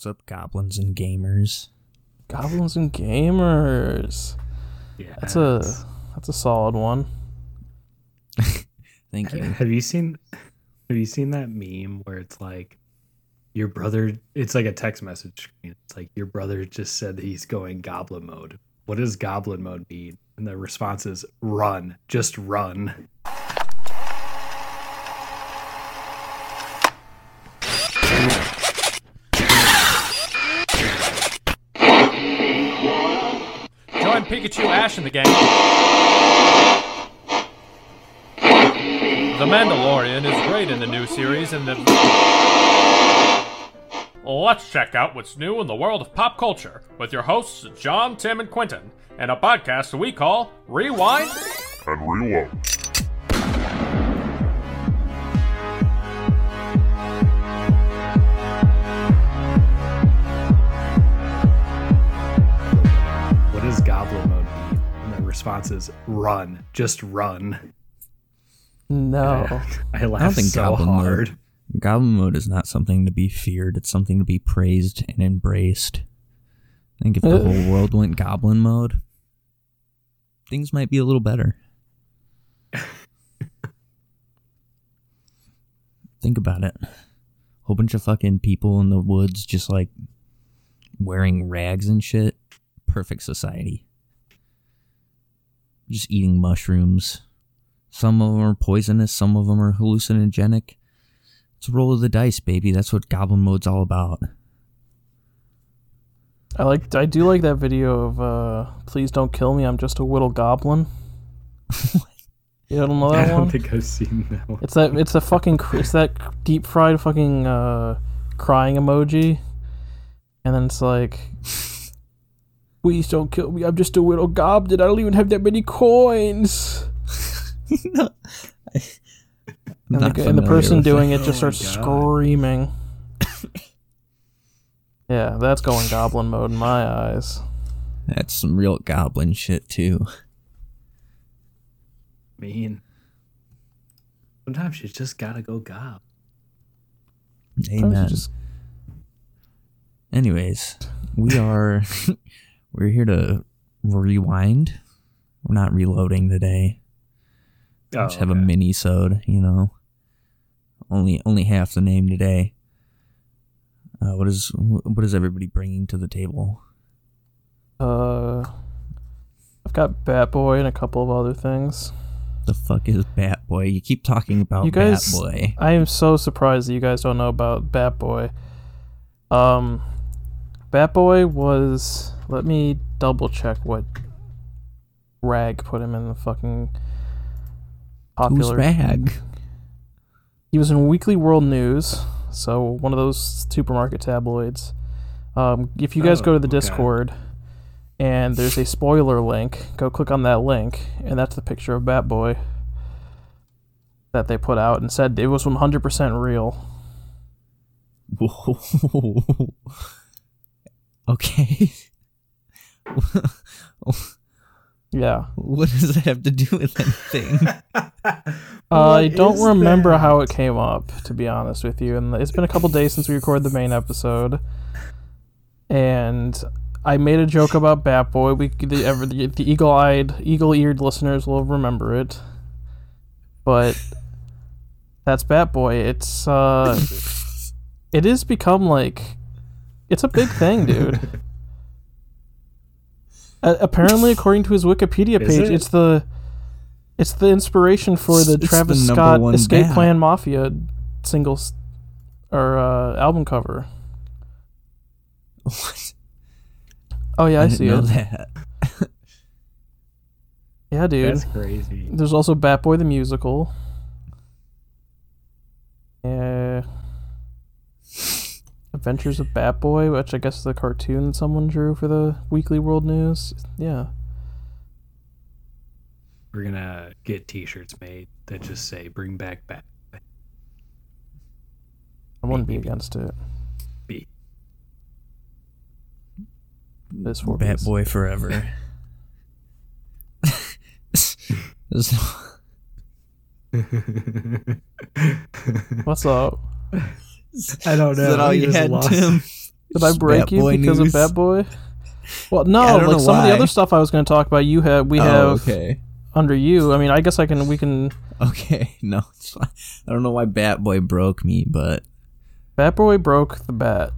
What's up, goblins and gamers? Goblins and gamers. Yeah. That's a that's a solid one. Thank you. Have you seen have you seen that meme where it's like your brother it's like a text message screen. It's like your brother just said that he's going goblin mode. What does goblin mode mean? And the response is run. Just run. Pikachu, Ash, and the gang. The Mandalorian is great in the new series, and the. Let's check out what's new in the world of pop culture with your hosts, John, Tim, and Quentin, and a podcast we call Rewind. and reload. Response is run. Just run. No. I laughed think so goblin mode- hard. Goblin mode is not something to be feared. It's something to be praised and embraced. I think if the whole world went goblin mode, things might be a little better. think about it. Whole bunch of fucking people in the woods just like wearing rags and shit. Perfect society. Just eating mushrooms. Some of them are poisonous, some of them are hallucinogenic. It's a roll of the dice, baby. That's what goblin mode's all about. I like I do like that video of uh please don't kill me, I'm just a little goblin. you don't know that I don't one? think I've seen that one. It's that it's a fucking it's that deep fried fucking uh crying emoji. And then it's like Please don't kill me, I'm just a little goblin, I don't even have that many coins. no, I, And the, and the person doing it just Oh starts God. screaming. yeah, that's going goblin mode in my eyes. That's some real goblin shit too. mean. Sometimes you just gotta go gob. Amen. just- Anyways, we are we're here to rewind. We're not reloading today. Oh, Just have a mini sode, you know. Only only half the name today. Uh, what is what is everybody bringing to the table? Uh, I've got Bat Boy and a couple of other things. The fuck is Bat Boy? You keep talking about You guys- Bat Boy. I am so surprised that you guys don't know about Bat Boy. Um, Bat Boy was. Let me double check what rag put him in the fucking popular. Who's. Rag? He was in Weekly World News, so one of those supermarket tabloids. Um, if you guys Oh, go to the okay. Discord and there's a spoiler link, go click on that link, and that's the picture of Bat Boy that they put out and said it was 100% real. Whoa. okay. Yeah. what does that have to do with anything? I don't remember that? how it came up, to be honest with you. And it's been a couple days since we recorded the main episode. And I made a joke about Bat Boy. We the, ever, the, the eagle-eyed, eagle-eared listeners will remember it. But that's Bat Boy. It's uh, it has become like, it's a big thing, dude. Uh, apparently, according to his Wikipedia page, it? it's the it's the inspiration for the It's the Travis number Scott Escape bat. Plan Mafia singles or uh, album cover. what? Oh yeah, I, I see know it. that. Yeah, dude. That's crazy. There's also Bat Boy the musical. Yeah. Adventures of Bat Boy, which I guess is the cartoon someone drew for the Weekly World News. Yeah. We're gonna get T-shirts made that just say "Bring back Bat." I wouldn't be against it. B. This for Bat. Boy forever. What's up? I don't Is know. that all you had, lost- Tim? Did I break Bat you because news. of Bat Boy? Well, no. Yeah, like some of the other stuff I was going to talk about, you have we Oh, have okay. under you. I mean, I guess I can. We can. Okay, no, it's fine. I don't know why Bat Boy broke me, but Bat Boy broke the bat.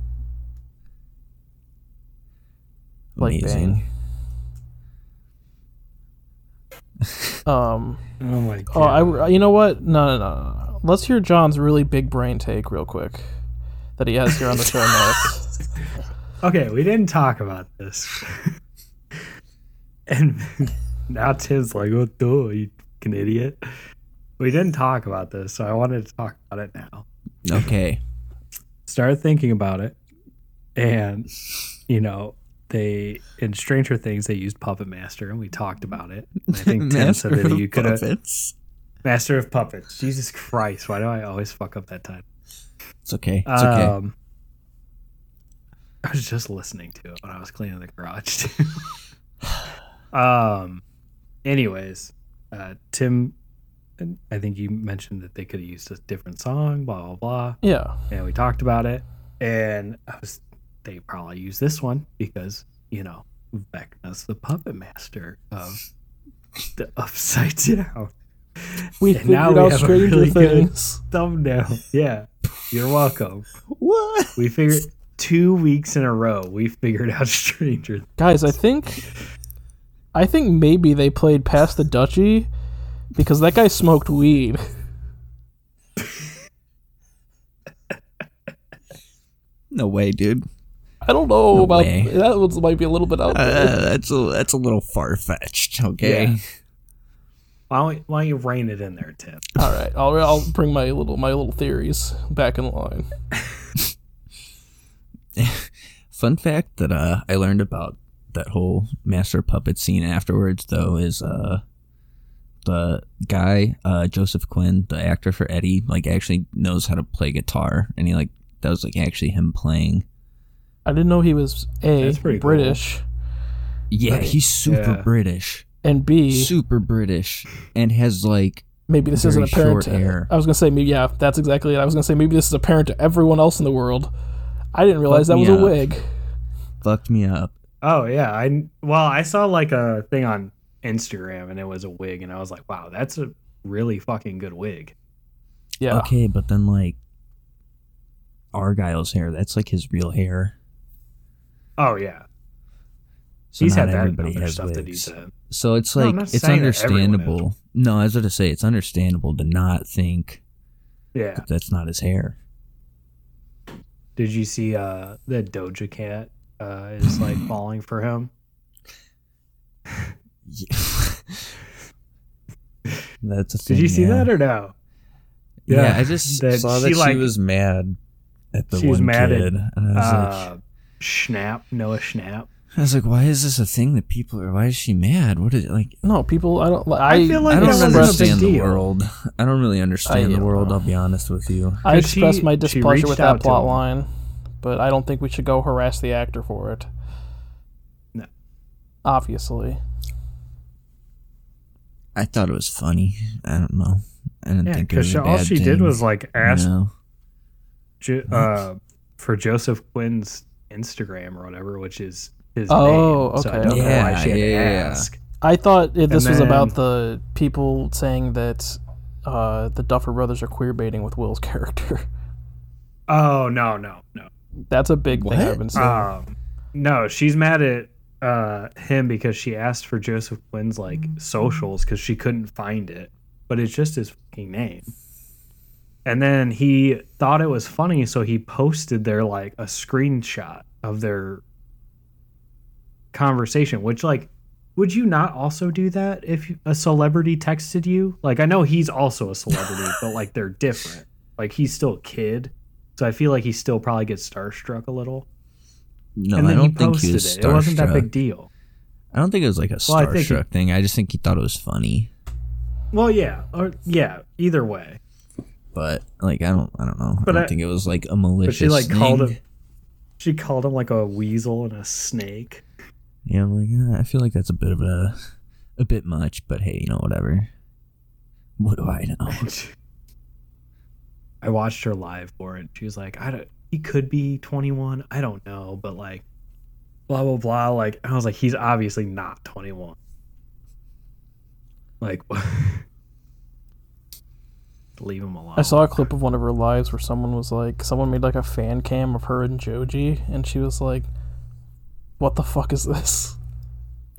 Like amazing. Um. Oh my Oh, god. I. You know what? No, no, no, no, no. Let's hear John's really big brain take real quick that he has here on the show notes. Okay, we didn't talk about this. and now Tim's like, oh, duh, you fucking idiot. We didn't talk about this, so I wanted to talk about it now. Okay, Started thinking about it, and, you know, they, in Stranger Things, they used Puppet Master, and we talked about it. I think Tim said that you could have. Puppets. Master of Puppets. Jesus Christ, why do I always fuck up that time? It's okay. It's okay. Um, I was just listening to it when I was cleaning the garage too. um. Anyways, uh, Tim, I think you mentioned that they could have used a different song, blah blah blah, Yeah. and we talked about it. And I was, they probably use this one because you know Vecna's the puppet master of the Upside Down. We And figured now we out have a Stranger really good- Things. Thumbnail. Yeah, you're welcome. what? We figured two weeks in a row we figured out Stranger. Things. Guys, I think I think maybe they played past the Dutchie because that guy smoked weed. No way, dude. I don't know No about way. that. Was, might be a little bit out there. Uh, that's a that's a little far fetched. Okay. Yeah. Why don't, why don't you rein it in there, Tim? All right, I'll I'll bring my little my little theories back in line. Fun fact that uh, I learned about that whole master puppet scene afterwards, though, is uh, the guy uh, Joseph Quinn, the actor for Eddie, like actually knows how to play guitar, and he like that was like actually him playing. I didn't know he was a That's pretty cool. British Yeah, Right. he's super Yeah. British, and B super British, and has like maybe this very isn't apparent. short To, hair. I was gonna say maybe yeah, that's exactly it. I was gonna say maybe this is apparent to everyone else in the world. I didn't realize Fuck that was me a up. wig. fucked me up. Oh yeah, I well I saw like a thing on Instagram and it was a wig and I was like, wow, that's a really fucking good wig. Yeah, Okay, but then like Argyle's hair, that's like his real hair. Oh yeah, So he's had that in everybody other has stuff that wigs. he's in. So it's like not it's saying that everyone understandable. No, as I was going to say it's understandable to not think Yeah. that that's not his hair. Did you see uh the Doja Cat uh is like falling for him? Yeah. that's a Did you see yeah. that or no? Yeah, Yeah, I just that saw she, that she like- was mad at the she was one mad at, kid, and I was like, Uh, Schnapp, Noah Schnapp. I was like, why is this a thing that people are? Why is she mad? What is it like? no, people. I don't. I, I feel like I don't wasn't a big understand the deal. world. I don't really understand I- the world. I'll be honest with you. I 'Cause she- expressed my displeasure with that plot line, but I don't think we should go harass the actor for it. No. Obviously. I thought it was funny. I don't know. I didn't Yeah, think it was because a all bad she thing. did was like ask No. Jo- uh, for Joseph Quinn's Instagram or whatever, which is his name. Oh, name. So I okay, don't know why she had Yeah, to yeah, yeah. ask. I thought this And was about the people saying that uh, the Duffer Brothers are queer baiting with Will's character. Oh no, no, no. That's a big thing I've been seeing. Um, no, she's mad at uh, him because she asked for Joseph Quinn's like socials because she couldn't find it, but it's just his fucking name. And then he thought it was funny, so he posted their like a screenshot of their conversation. Which like, would you not also do that if a celebrity texted you? Like, I know he's also a celebrity, but like they're different. Like he's still a kid, so I feel like he still probably gets starstruck a little. No, and I don't he think he was it. It wasn't that big deal. I don't think it was like a Well, I starstruck thing. I just think he thought it was funny. Well, yeah, or yeah, either way. But like, I don't, I don't know. But I don't I- think it was like a malicious. But she like called him. She called him like a weasel and a snake. Yeah, I'm like, eh, I feel like that's a bit of a, a bit much. But hey, you know, whatever. What do I know? I watched her live for it. She was like, I don't, he could be 21. I don't know, but like blah blah blah. Like I was like, he's obviously not 21. Like leave him alone. I saw a clip of one of her lives where someone was like, someone made like a fan cam of her and Joji, and she was like, "What the fuck is this?"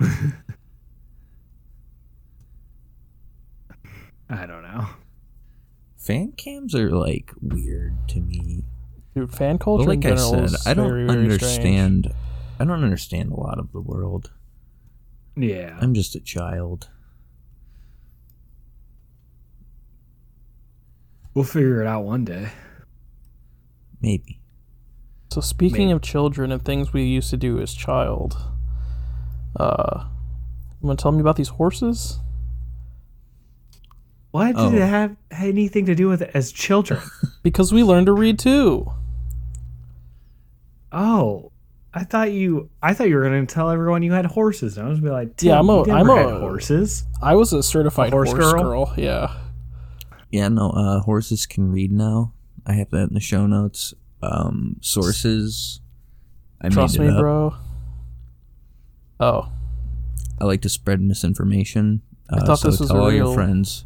I don't know. Fan cams are like weird to me. Dude, fan culture But like in I said, is I don't very, very strange. understand. I don't understand a lot of the world. Yeah. I'm just a child. We'll figure it out one day. Maybe. So speaking Maybe. of children and things we used to do as child, uh, you want to tell me about these horses? What Oh. did it have anything to do with it as children? Because we learned to read too. oh, I thought you. I thought you were going to tell everyone you had horses. And I was gonna be like, Yeah, I'm "Tim, a- you I'm never a- horses. I was a certified horse horse, girl? girl? Yeah. Yeah, no, uh, horses can read now. I have that in the show notes. Um, sources. I Trust made it me, up. bro. Oh, I like to spread misinformation. Uh, thought so this was tell a all your real- friends.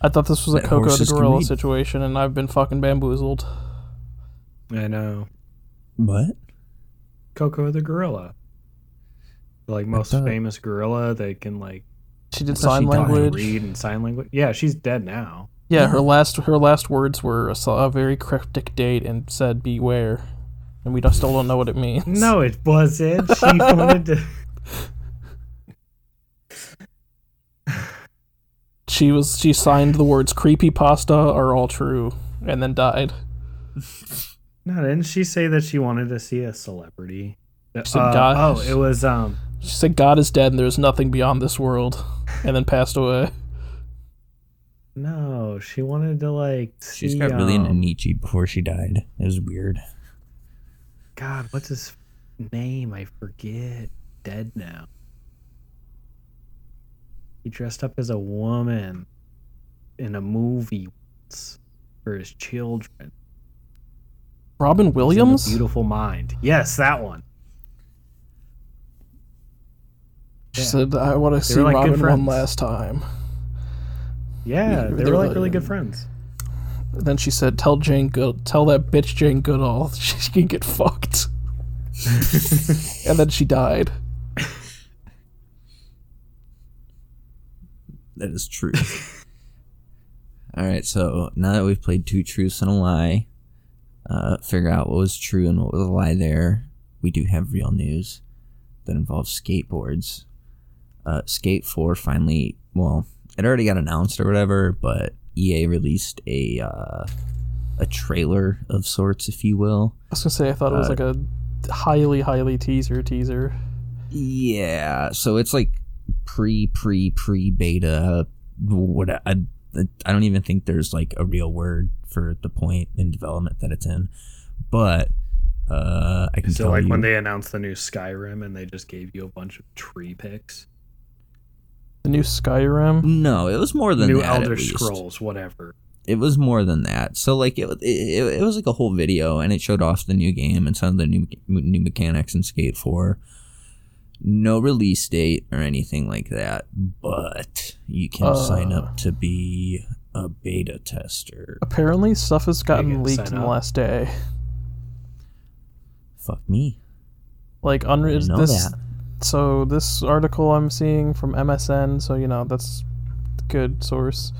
I thought this was a That Coco the gorilla situation, and I've been fucking bamboozled. I know. What? Coco the gorilla. Like most thought- famous gorilla that can like She did sign she language. read and sign language. Yeah, she's dead now. Yeah, her last her last words were a very cryptic date and said "beware," and we still don't know what it means. No, it wasn't. She wanted to. she was she signed the words "creepy pasta" are all true, and then died. No, didn't she say that she wanted to see a celebrity? Said Uh, God- oh, it was um. She said God is dead and there's nothing beyond this world, and then passed away. No, she wanted to like. She's see, got really into um, Nietzsche before she died. It was weird. God, what's his name? I forget. Dead now. He dressed up as a woman in a movie once for his children. Robin He's in The Williams. Beautiful Mind. Yes, that one. She Yeah. said, "I want to see like Robin one last time." Yeah, Yeah, they they were were like like- really good friends. Then she said, "Tell Jane Good, tell that bitch Jane Goodall she can get fucked." and then she died. That is true. All right, so now that we've played two truths and a lie, uh, figure out what was true and what was a lie there. We do have real news that involves skateboards. Uh, Skate 4 finally, well, it already got announced or whatever, but EA released a uh, a trailer of sorts, if you will. I was gonna say I thought it was Uh, like a highly, highly teaser teaser. Yeah, so it's like pre pre pre beta. What I, I don't even think there's like a real word for the point in development that it's in, but uh, I can So tell like you. when they announced the new Skyrim and they just gave you a bunch of tree pics. The new Skyrim. no, it was more than new that. at Elder least. Scrolls, whatever. It was more than that. So like it, it, it was like a whole video, and it showed off the new game and some of the new new mechanics in Skate Four. No release date or anything like that, but you can sign Uh. up to be a beta tester. Apparently, stuff has gotten leaked in the last day. Fuck me. Like unre- Didn't know this. that. So this article I'm seeing from MSN, so you know that's a good source,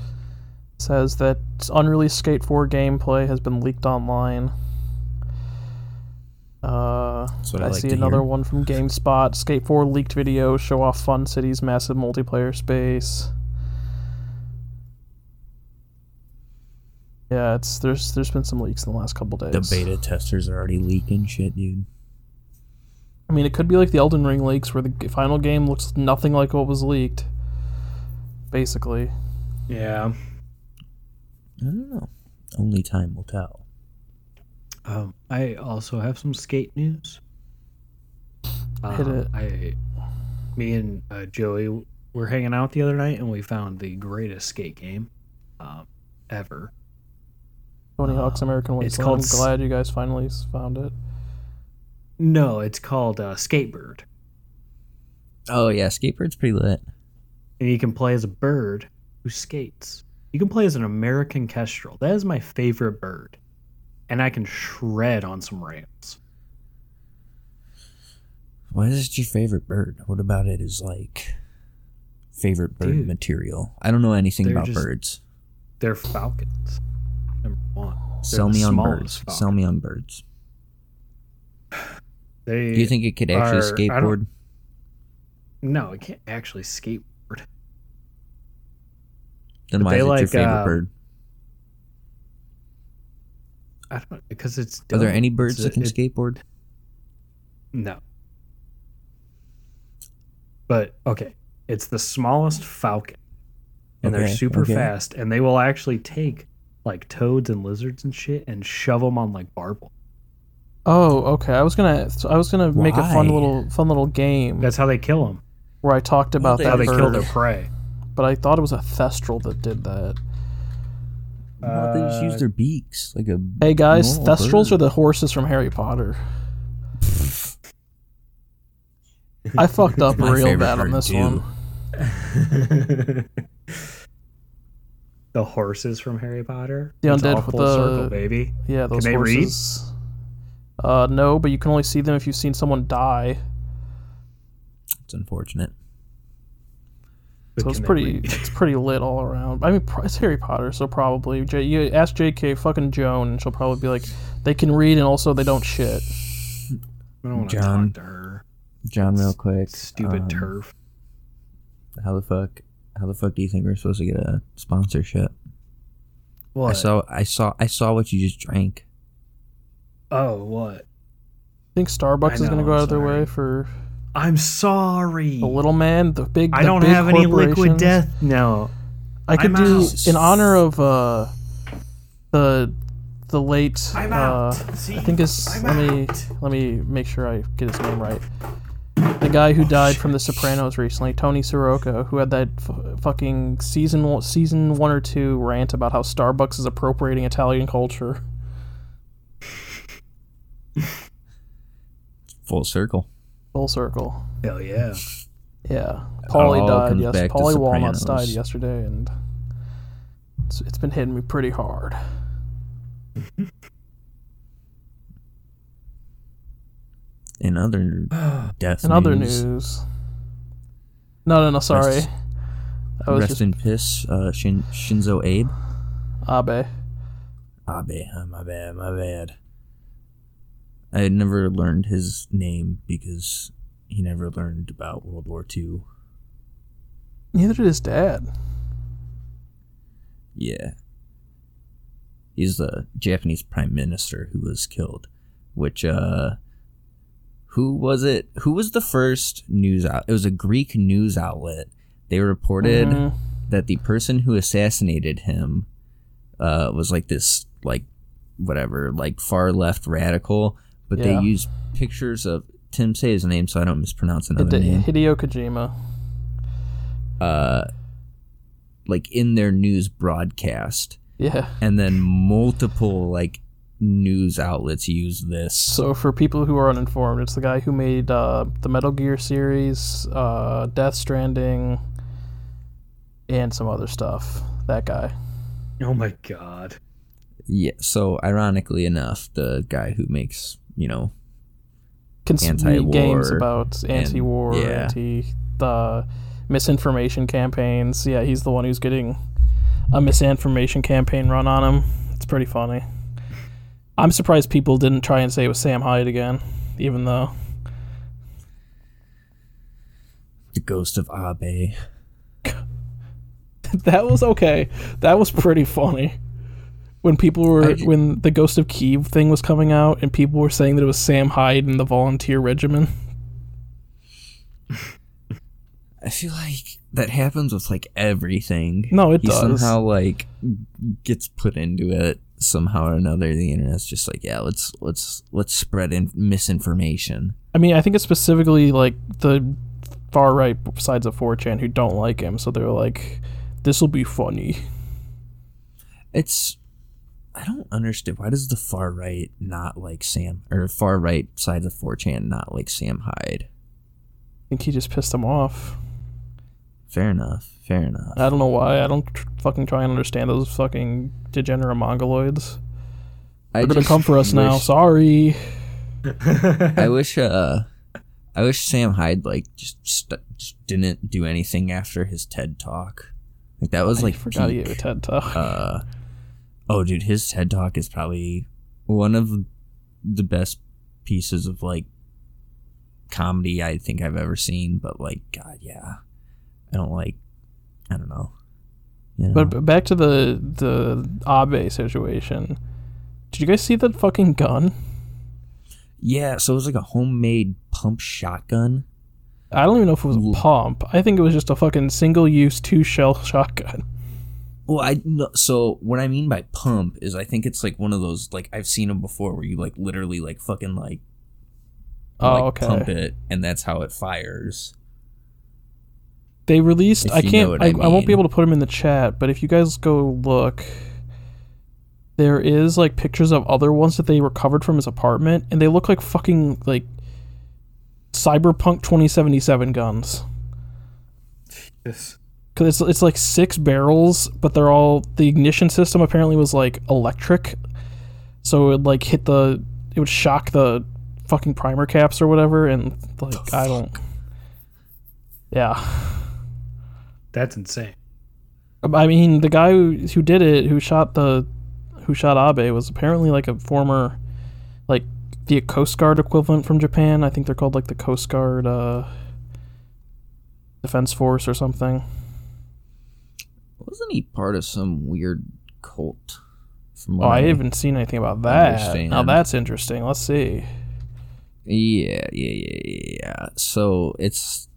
says that unreleased Skate 4 gameplay has been leaked online. Uh, I I, like see another hear. one from GameSpot. Skate 4 leaked video show off Fun City's massive multiplayer space. Yeah, it's there's there's been some leaks in the last couple days. The beta testers are already leaking shit, dude. I mean, it could be like the Elden Ring leaks, where the final game looks nothing like what was leaked. Basically, Yeah. I don't know. Only time will tell. Um, I also have some skate news. Hit Um, it. I, me and uh, Joey were hanging out the other night, and we found the greatest skate game um, ever Tony Hawk's American It's called I'm glad you guys finally found it. No, it's called uh, Skatebird, Oh yeah, skateboard's pretty lit. and you can play as a bird who skates. You can play as an American kestrel. That is my favorite bird, and I can shred on some ramps. Why is it your favorite bird? What about it is like favorite bird Dude. material? I don't know anything about just- birds. They're falcons. Number one. They're Sell the me on birds. Sell me on birds. They, Do you think it could actually are- skateboard? No, it can't actually skateboard. Then but why is it your favorite uh, bird? I don't because it's. Are there any birds It's- that can it- skateboard? No. But okay, it's the smallest falcon, and they're super okay. fast, and they will actually take like toads and lizards and shit and shove them on like barbel. Oh, okay. I was gonna, I was gonna make a fun Why? little, fun little game That's how they kill them. where I talked about they That's how that they just kill their prey. but I thought it was a thestral that did that. Well, they just use their beaks like a. Hey guys, normal thestrals bird. are the horses from Harry Potter. I fucked up My real favorite bad on bird, this too. one. the horses from Harry Potter. The It's undead all with full the- circle, baby. Yeah, those they read? horses. Uh, no, but you can only see them if you've seen someone die. It's unfortunate. But So it's pretty, it's pretty lit all around. I mean, it's Harry Potter, so probably. J- you ask J.K. fucking Joan, and she'll probably be like, they can read and also they don't shit. I don't want to John. talk to her. John, real quick. Stupid um, turf. How the fuck? How the fuck do you think we're supposed to get a sponsorship? What? I saw. I saw. I saw what you just drank. Oh, what? I think Starbucks I is going to go I'm out of their sorry. way for I'm sorry. the little man, the big. I the don't big have any liquid corporations. death. No. I could I'm do out. in honor of uh, the the late. I'm uh, out. See? I think it's. I'm let me out. let me make sure I get his name right. The guy who died from The Sopranos recently, Tony Sirico, who had that f- fucking season one, season one or two rant about how Starbucks is appropriating Italian culture. Full circle. Full circle. Hell yeah. Yeah, Paulie all died. comes Yes, back Walnuts died yesterday, and it's, it's been hitting me pretty hard. In other death In other news, news, no, no, no, sorry, Rest- I was rest just in piss. Uh, Shin, Shinzo Abe. Abe. Abe. uh, my bad. My bad. I had never learned his name because he never learned about World War II. Neither did his dad. Yeah. He's the Japanese prime minister who was killed. Which, uh, who was it? Who was the first news out? It was a Greek news outlet. They reported Mhm. that the person who assassinated him, uh, was like this, like, whatever, like far left radical. But Yeah. they use pictures of Tim. Say his name so I don't mispronounce another Hide- name. Hideo Kojima. Uh, like in their news broadcast Yeah. and then multiple like news outlets use this. So for people who are uninformed, it's the guy who made uh, the Metal Gear series, uh, Death Stranding, and some other stuff. That guy. Oh my god. Yeah. So ironically enough, the guy who makes you know Cons- Anti-war games about anti-war, yeah. anti the misinformation campaigns. Yeah, he's the one who's getting a misinformation campaign run on him. It's pretty funny. I'm surprised people didn't try and say it was Sam Hyde again, even though the ghost of Abe. that was okay. That was pretty funny. When people were I when the Ghost of Kiev thing was coming out and people were saying that it was Sam Hyde and the volunteer regiment. I feel like that happens with like everything. No, it he does. somehow like gets put into it somehow or another. The internet's just like, yeah, let's let's let's spread in misinformation. I mean, I think it's specifically like the far right sides of 4chan who don't like him, so they're like, "This will be funny." It's I don't understand why does the far right not like Sam or far right side of 4chan not like Sam Hyde? I think he just pissed him off. Fair enough. Fair enough. I don't know why. I don't tr- fucking try and understand those fucking degenerate mongoloids. They're gonna come for us now. Sorry. I wish uh I wish Sam Hyde like just, st- just didn't do anything after his TED talk. Like that was I like forgot you peak. a TED talk. uh oh dude his ted talk is probably one of the best pieces of like comedy i think i've ever seen but like god yeah i don't like i don't know you know? But, but back to the the Abe situation. Did you guys see that fucking gun? yeah so it was like a homemade pump shotgun I don't even know if it was a pump. I think it was just a fucking single use two shell shotgun. Well i no, so what i mean by pump is i think it's like one of those like i've seen them before where you like literally like fucking like Oh, like okay. pump it and that's how it fires They released. I can't. what I, I I, won't be able to put them in the chat. But if you guys go look, there is like pictures of other ones that they recovered from his apartment, and they look like fucking like cyberpunk 2077 guns. Yes. Cause it's it's like six barrels, but they're all the ignition system apparently was like electric, so it would like hit the it would shock the fucking primer caps or whatever, and like I don't. Yeah. That's insane. I mean, the guy who, who did it, who shot the, who shot Abe, was apparently like a former, like the Coast Guard equivalent from Japan. I think they're called like the Coast Guard uh, Defense Force or something. Wasn't he part of some weird cult from Oh, I haven't seen anything about that. Now that's interesting. Let's see. Yeah, yeah, yeah, yeah, yeah. So it's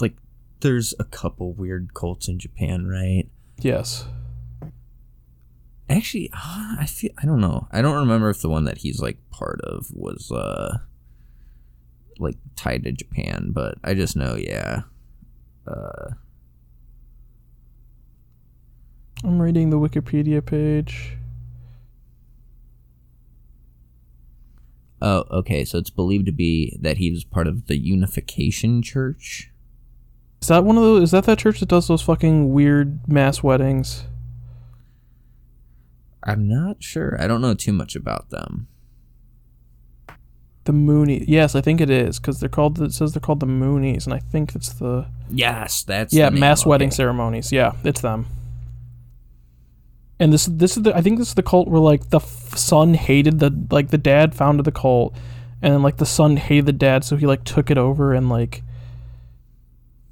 like there's a couple weird cults in Japan, right? Yes. Actually, uh, I feel I don't know. I don't remember if the one that he's like part of was uh like tied to Japan, but I just know, yeah. Uh I'm reading the Wikipedia page. oh, okay. So it's believed to be that he was part of the Unification Church. Is that one of those? Is that that church that does those fucking weird mass weddings? I'm not sure. I don't know too much about them. The Moonie. Yes, I think it is because they're called. It says they're called the Moonies, and I think it's the Yes, that's yeah mass wedding ceremonies. Yeah, it's them. And this this is the I think this is the cult where like the f- son hated the like the dad founded the cult, and then like the son hated the dad, so he like took it over and like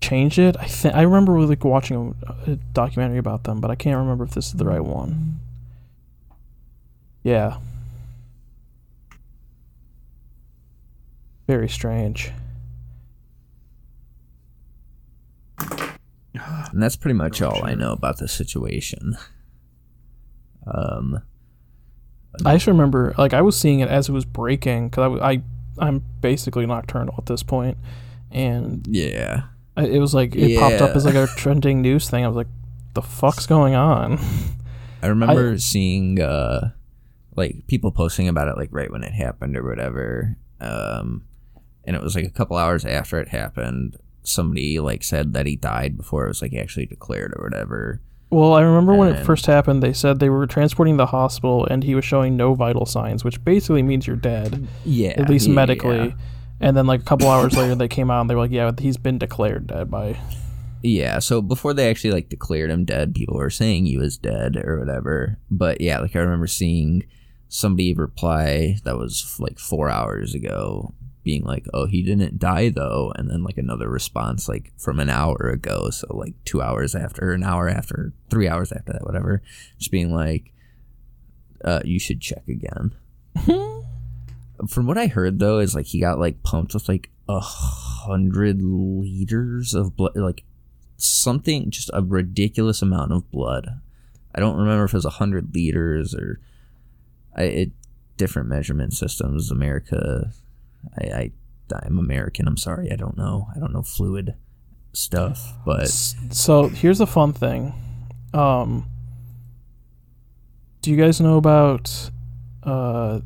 changed it. I think I remember like watching a, a documentary about them, but I can't remember if this is the right one. Yeah. Very strange. And that's pretty much all I know about the situation. Um, I just remember, like, I was seeing it as it was breaking because I, I, I'm basically nocturnal at this point, and yeah. I, it was like it popped up as like a trending news thing. I was like, "The fuck's going on?" I remember seeing uh like people posting about it like right when it happened or whatever. Um and it was like a couple hours after it happened, somebody like said that he died before it was like actually declared or whatever. Well, I remember when it first happened, they said they were transporting the hospital, and he was showing no vital signs, which basically means you're dead, Yeah. at least yeah, medically. Yeah. And then like a couple hours later, they came out and they were like, "Yeah, he's been declared dead by." Yeah, so before they actually like declared him dead, people were saying he was dead or whatever. But yeah, like I remember seeing somebody reply that was like four hours ago, being like, "Oh, he didn't die though," and then like another response like from an hour ago, so like two hours after, an hour after, three hours after that, whatever, just being like, uh, "You should check again." From what I heard though, is like he got like pumped with like a hundred liters of blood, like something just a ridiculous amount of blood. I don't remember if it was a hundred liters or I it different measurement systems. America, I, I I'm American. I'm sorry. I don't know. I don't know fluid stuff, but So here's a fun thing. Um, Do you guys know about uh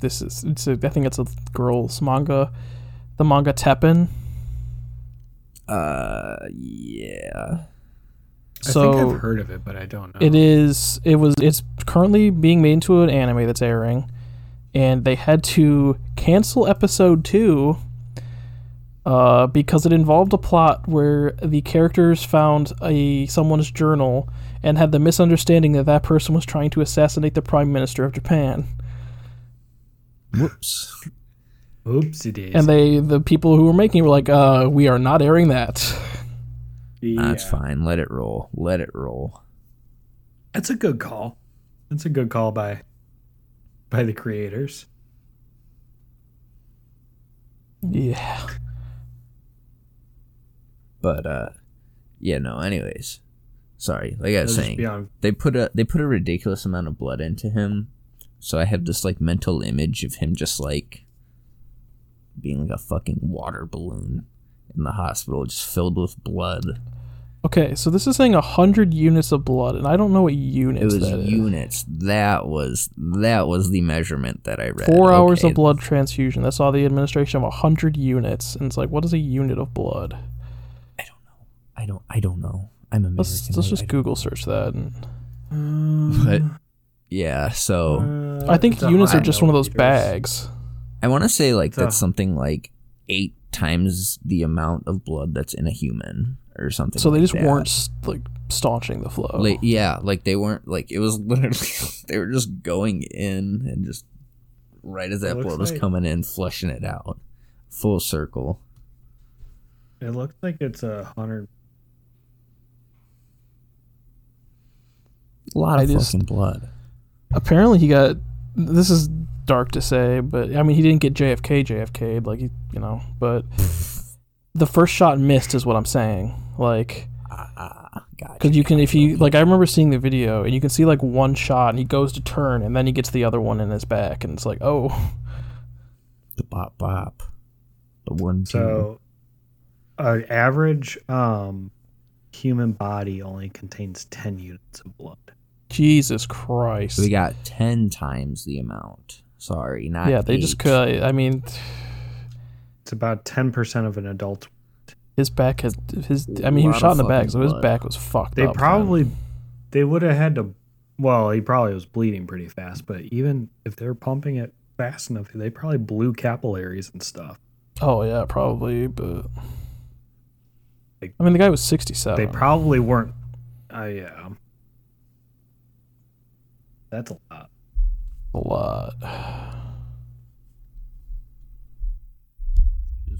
this is it's a, I think it's a girl's manga, the manga Teppen. Uh, yeah. I think I've heard of it, but I don't know. It is. It was. It's currently being made into an anime that's airing, and they had to cancel episode two. Uh, because it involved a plot where the characters found a someone's journal and had the misunderstanding that that person was trying to assassinate the prime minister of Japan. Whoops. Oopsie daisy. And they, the people who were making, it were like, "Uh, we are not airing that." That's fine. Let it roll. Let it roll. That's a good call. That's a good call by by the creators. Yeah. But uh, yeah. No. Anyways, sorry. Like I was saying, they put a they put a ridiculous amount of blood into him, so I have this like mental image of him just like being like a fucking water balloon in the hospital, just filled with blood. Okay, so this is saying hundred units of blood, and I don't know what units. It units was that is. units. That was that was the measurement that I read. Four hours Okay, of blood transfusion. That's all the administration of hundred units, and it's like, what is a unit of blood? I don't. Know. I don't I don't know. I'm American. Let's let's just I- Google search that. And But yeah, so Uh, I think units are just one of those bags. I want to say like So- that's something like eight times the amount of blood that's in a human or something. So they like just that. weren't like staunching the flow. Like yeah, like they weren't like it was literally they were just going in and just right as that It blood was like- coming in, flushing it out, full circle. It looks like it's a hundred. A lot I of just- fucking blood. Apparently, he got. This is dark to say, but I mean, he didn't get JFK JFK'd, like he, you know. But the first shot missed is what I'm saying. Like, Ah, gotcha. because you can, if you like, I remember seeing the video, and you can see like one shot, and he goes to turn, and then he gets the other one in his back, and it's like, oh, the bop bop, the one two. So, an average um, human body only contains ten units of blood. Jesus Christ. we got ten times the amount. Sorry, not yeah, they just could. I mean, It's about ten percent of an adult. his back has his. I mean, he was shot in the back, fucking so his blood. back was fucked They up. then. probably, they would have had to. Well, he probably was bleeding pretty fast, but even if they're pumping it fast enough, they probably blew capillaries and stuff. Oh yeah, probably, but. Like- I mean, the guy was sixty-seven. They probably weren't. Uh, yeah. That's a lot. a lot. He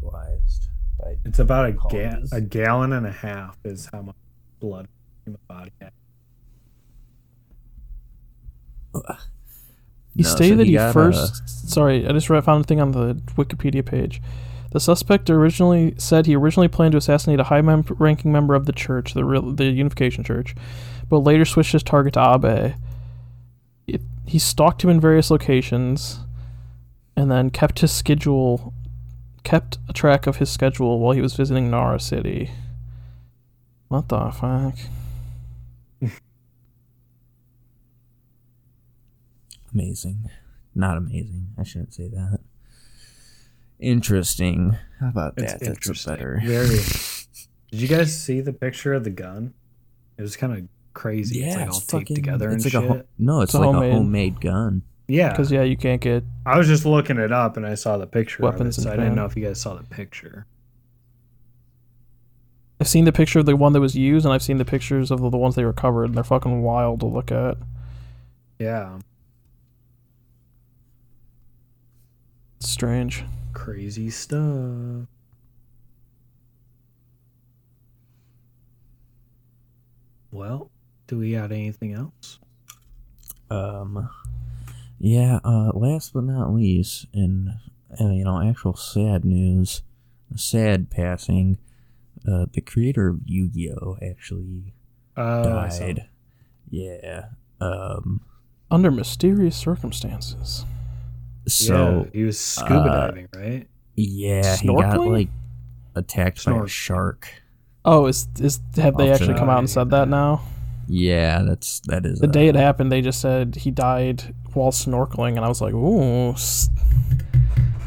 was by It's about a, ga- a gallon and a half is how much blood human body has. He No, so stated that he he, got, first. sorry, I just read, found a thing on the Wikipedia page. The suspect originally said he originally planned to assassinate a high-ranking member of the church, the real, the Unification Church, but later switched his target to Abe. It, he stalked him in various locations, and then kept his schedule, kept a track of his schedule while he was visiting Nara City. What the fuck? amazing. Not amazing. I shouldn't say that. Interesting. How about It's that? That's interesting. better. Very. Did you guys see the picture of the gun? It was kind of crazy. Yeah, it's like all taped fucking- together it's and like shit. a ho- no, it's, It's like homemade- a homemade gun. Yeah, Because yeah, you can't get I was just looking it up and I saw the picture Weapons of it, so I didn't know if you guys saw the picture. I've seen the picture of the one that was used, and I've seen the pictures of the, the ones they recovered, and they're fucking wild to look at. Yeah, strange. crazy stuff. Well, do we got anything else? Um, yeah. Uh, last but not least, and uh, you know actual sad news, sad passing. Uh, the creator of Yu-Gi-Oh actually Oh, I saw died. Yeah. Um. Under mysterious circumstances. So yeah, he was scuba uh, diving, right? yeah, he got Snorkeling? like attacked by a shark. Oh, is is have they I'll actually come out and said that now? Yeah, that's that is The uh, day it happened, they just said he died while snorkeling, and I was like, ooh.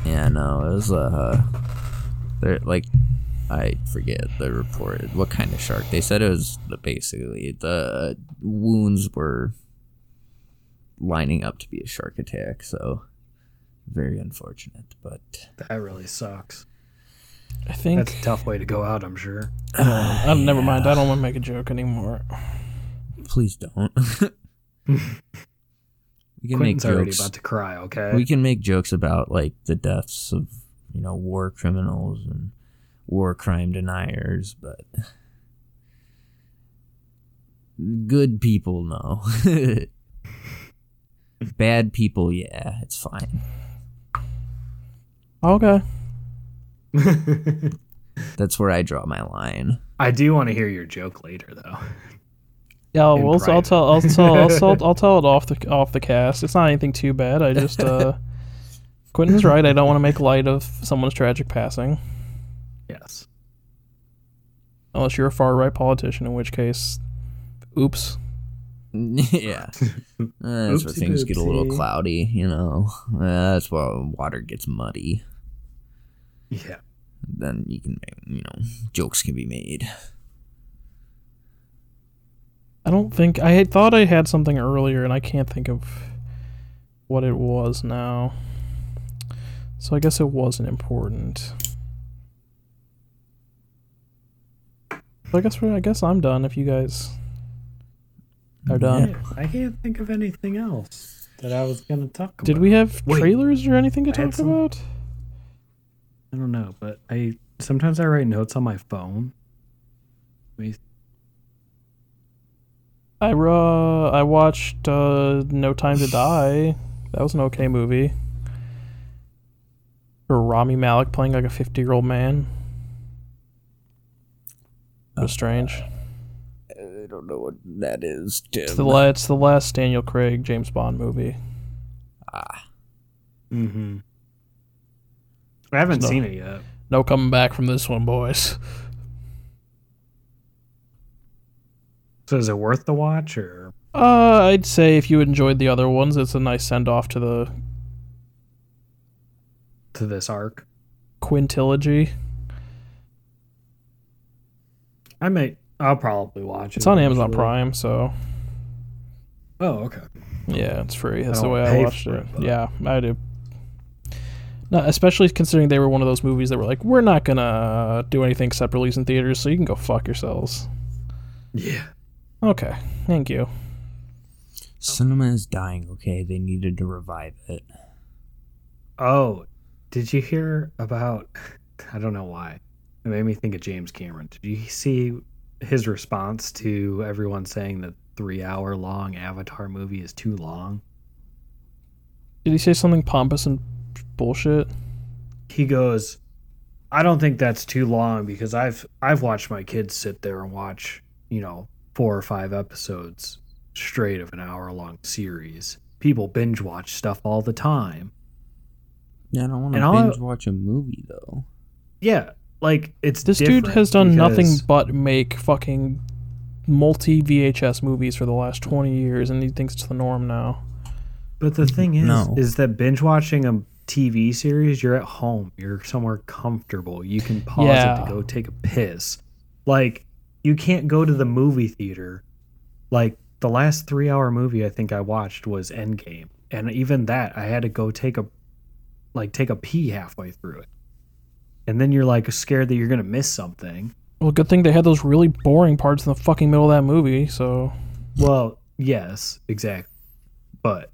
Yeah, no, it was uh, they're like, I forget the report. What kind of shark? They said it was the basically the wounds were lining up to be a shark attack. So very unfortunate, but That really sucks. I think. That's a tough way to go out, I'm sure. oh, never mind. I don't want to make a joke anymore. Please don't. we can make Quentin's already jokes. about to cry, okay? we can make jokes about like the deaths of you know war criminals and war crime deniers but good people no bad people yeah it's fine Okay. that's where i draw my line I do want to hear your joke later, though. Yeah, In well, I'll private. tell, I'll tell, I'll tell, I'll tell it off the off the cast. It's not anything too bad. I just, uh, Quentin's right. I don't want to make light of someone's tragic passing, Yes. unless you're a far right politician, in which case, oops. yeah Uh, that's where things get a little cloudy you know Uh, that's where water gets muddy Yeah. then you can make you know jokes can be made I don't think I had thought I had something earlier, and I can't think of what it was now. So I guess it wasn't important. So I guess we're, I guess I'm done. If you guys are done. Yeah, I can't think of anything else that I was gonna talk about. Did we have Wait, trailers or anything to I talk some- about? I don't know, but I sometimes I write notes on my phone. Wait, I uh, I watched uh, No Time to Die. That was an okay movie. For Rami Malek playing like a fifty-year-old man. It was strange. i don't know what that is Tim. It's the la- it's the last Daniel Craig James Bond movie. ah Mm-hmm. I haven't No. seen it yet. No coming back from this one, boys. So is it worth the watch or? Uh, I'd say if you enjoyed the other ones, it's a nice send off to the to this arc. quintilogy. I may. I'll probably watch it. It's on Amazon. Prime, so Oh, okay. yeah, it's free. That's the way I watched it. it, Yeah, I do. No, especially considering they were one of those movies that were like, we're not gonna do anything except release in theaters, so you can go fuck yourselves. Yeah. Okay, thank you. cinema is dying okay they needed to revive it Oh, did you hear about? I don't know why. It made me think of James Cameron. Did you see his response to everyone saying that three-hour-long Avatar movie is too long? Did he say something pompous and bullshit? He goes, "I don't think that's too long because I've I've watched my kids sit there and watch, you know, four or five episodes straight of an hour-long series. People binge watch stuff all the time." yeah i don't want to all I- binge watch a movie though Yeah, like it's This dude has done nothing but make fucking multi VHS movies for the last 20 years, and he thinks it's the norm now. But the thing is, No. is that binge watching a TV series, you're at home, you're somewhere comfortable, you can pause it to go take a piss. Like, you can't go to the movie theater. Like, the last three hour movie I think I watched was Endgame. And even that, I had to go take a, like, take a pee halfway through it. And then you're like scared that you're going to miss something. Well, good thing they had those really boring parts in the fucking middle of that movie, so. Well, yes, exactly. But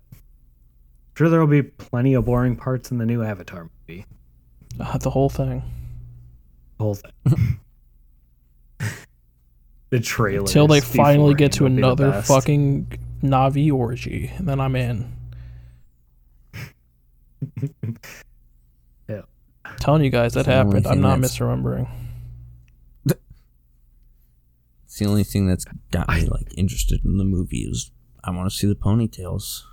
sure there will be plenty of boring parts in the new Avatar movie. Uh, the whole thing. The whole thing. the trailer. Until they finally get to another fucking Na'vi orgy, and then I'm in. Yeah. I'm telling you guys that It's happened. I'm not that's- misremembering. it's the only thing that's got me like interested in the movie is i want to see the ponytails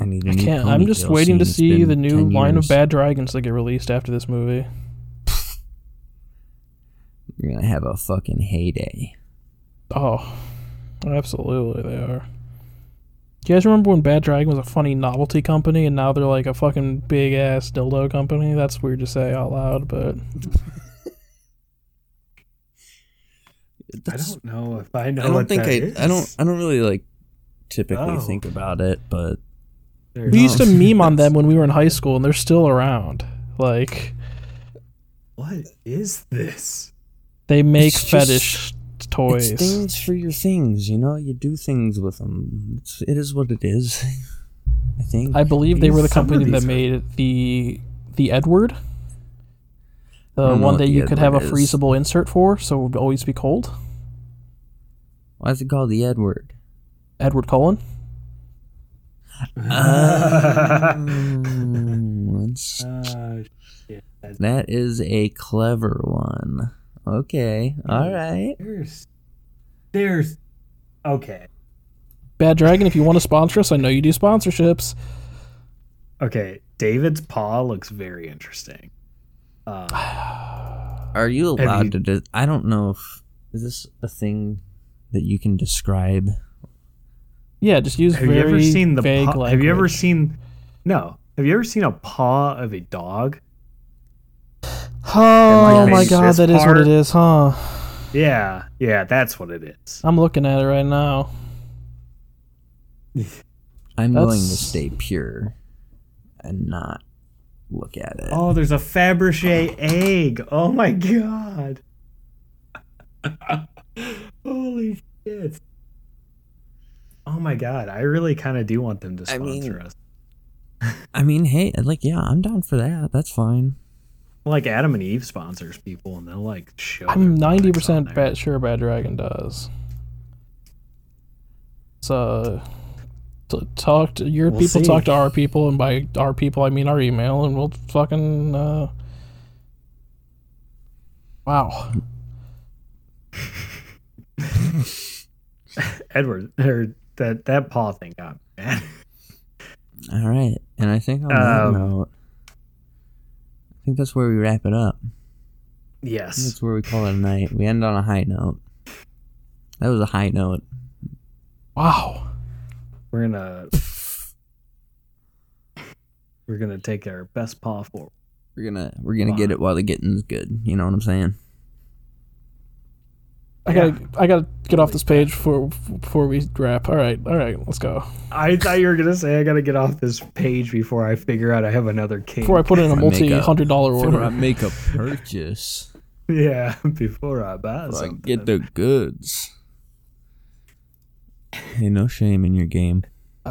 I need a I new can't. I'm just waiting to see the new 10 line of. Bad Dragons that get released after this movie. You're gonna have a fucking heyday. Oh, absolutely, they are. Do you guys remember when Bad Dragon was a funny novelty company and now they're like a fucking big ass dildo company? That's weird to say out loud, but I don't know if I know. I don't what think that I. is. I don't. I don't really like typically Oh. think about it, but There's- we used to meme on them when we were in high school and they're still around. Like What is this? They make It's just- fetish toys. it's things for your things. You know, you do things with them. It's, it is what it is. I think. I believe they were the These- some of company that are- made the the Edward. The one that the you could have a Edward is. freezable insert for, so it would always be cold. Why is it called the Edward? Edward Cullen. Um, Uh, shit. That is a clever one. Okay. All right. There's, there's, okay, Bad Dragon, if you want to sponsor us, I know you do sponsorships. okay. David's paw looks very interesting. Uh, Are you allowed you- to? De- I don't know if is this a thing that you can describe. Yeah, just use have very you ever seen the? vague Paw, have you ever seen? No. Have you ever seen a paw of a dog? Oh like, my maybe god, this that is what it is, huh? Yeah, yeah, that's what it is. I'm looking at it right now. I'm willing to stay pure and not look at it. Oh, there's a Fabergé egg. Oh my god. Holy shit. Oh my god, I really kind of do want them to I sponsor mean- us. I mean, hey, like, yeah, I'm down for that. That's fine. Like Adam and Eve sponsors people, and they'll like show. I'm ninety percent bet sure Bad Dragon does. So, to talk to your We'll people, see. talk to our people, and by our people I mean our email, and we'll fucking. Uh... Wow. Edward, or that that paw thing got me, man. All right, and I think on that Um, note, I think that's where we wrap it up. yes. That's where we call it a night. We end on a high note. That was a high note. Wow. We're gonna we're gonna take our best paw forward. We're gonna we're gonna get it while the getting's good. You know what I'm saying? I gotta, I gotta get off this page before before we wrap. All right, all right, let's go. I thought you were gonna say I gotta get off this page before I figure out I have another king. Before I put in a Before I make multi a- hundred dollar order. I make a purchase, yeah, before I buy before I get the goods. Hey, no shame in your game. Uh,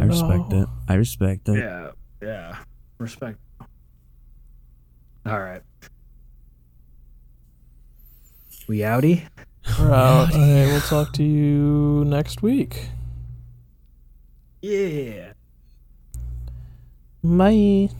I respect it. I respect it. Yeah, yeah. Respect. All right. We outie? We're out. All right, we'll talk to you next week. Yeah. Bye.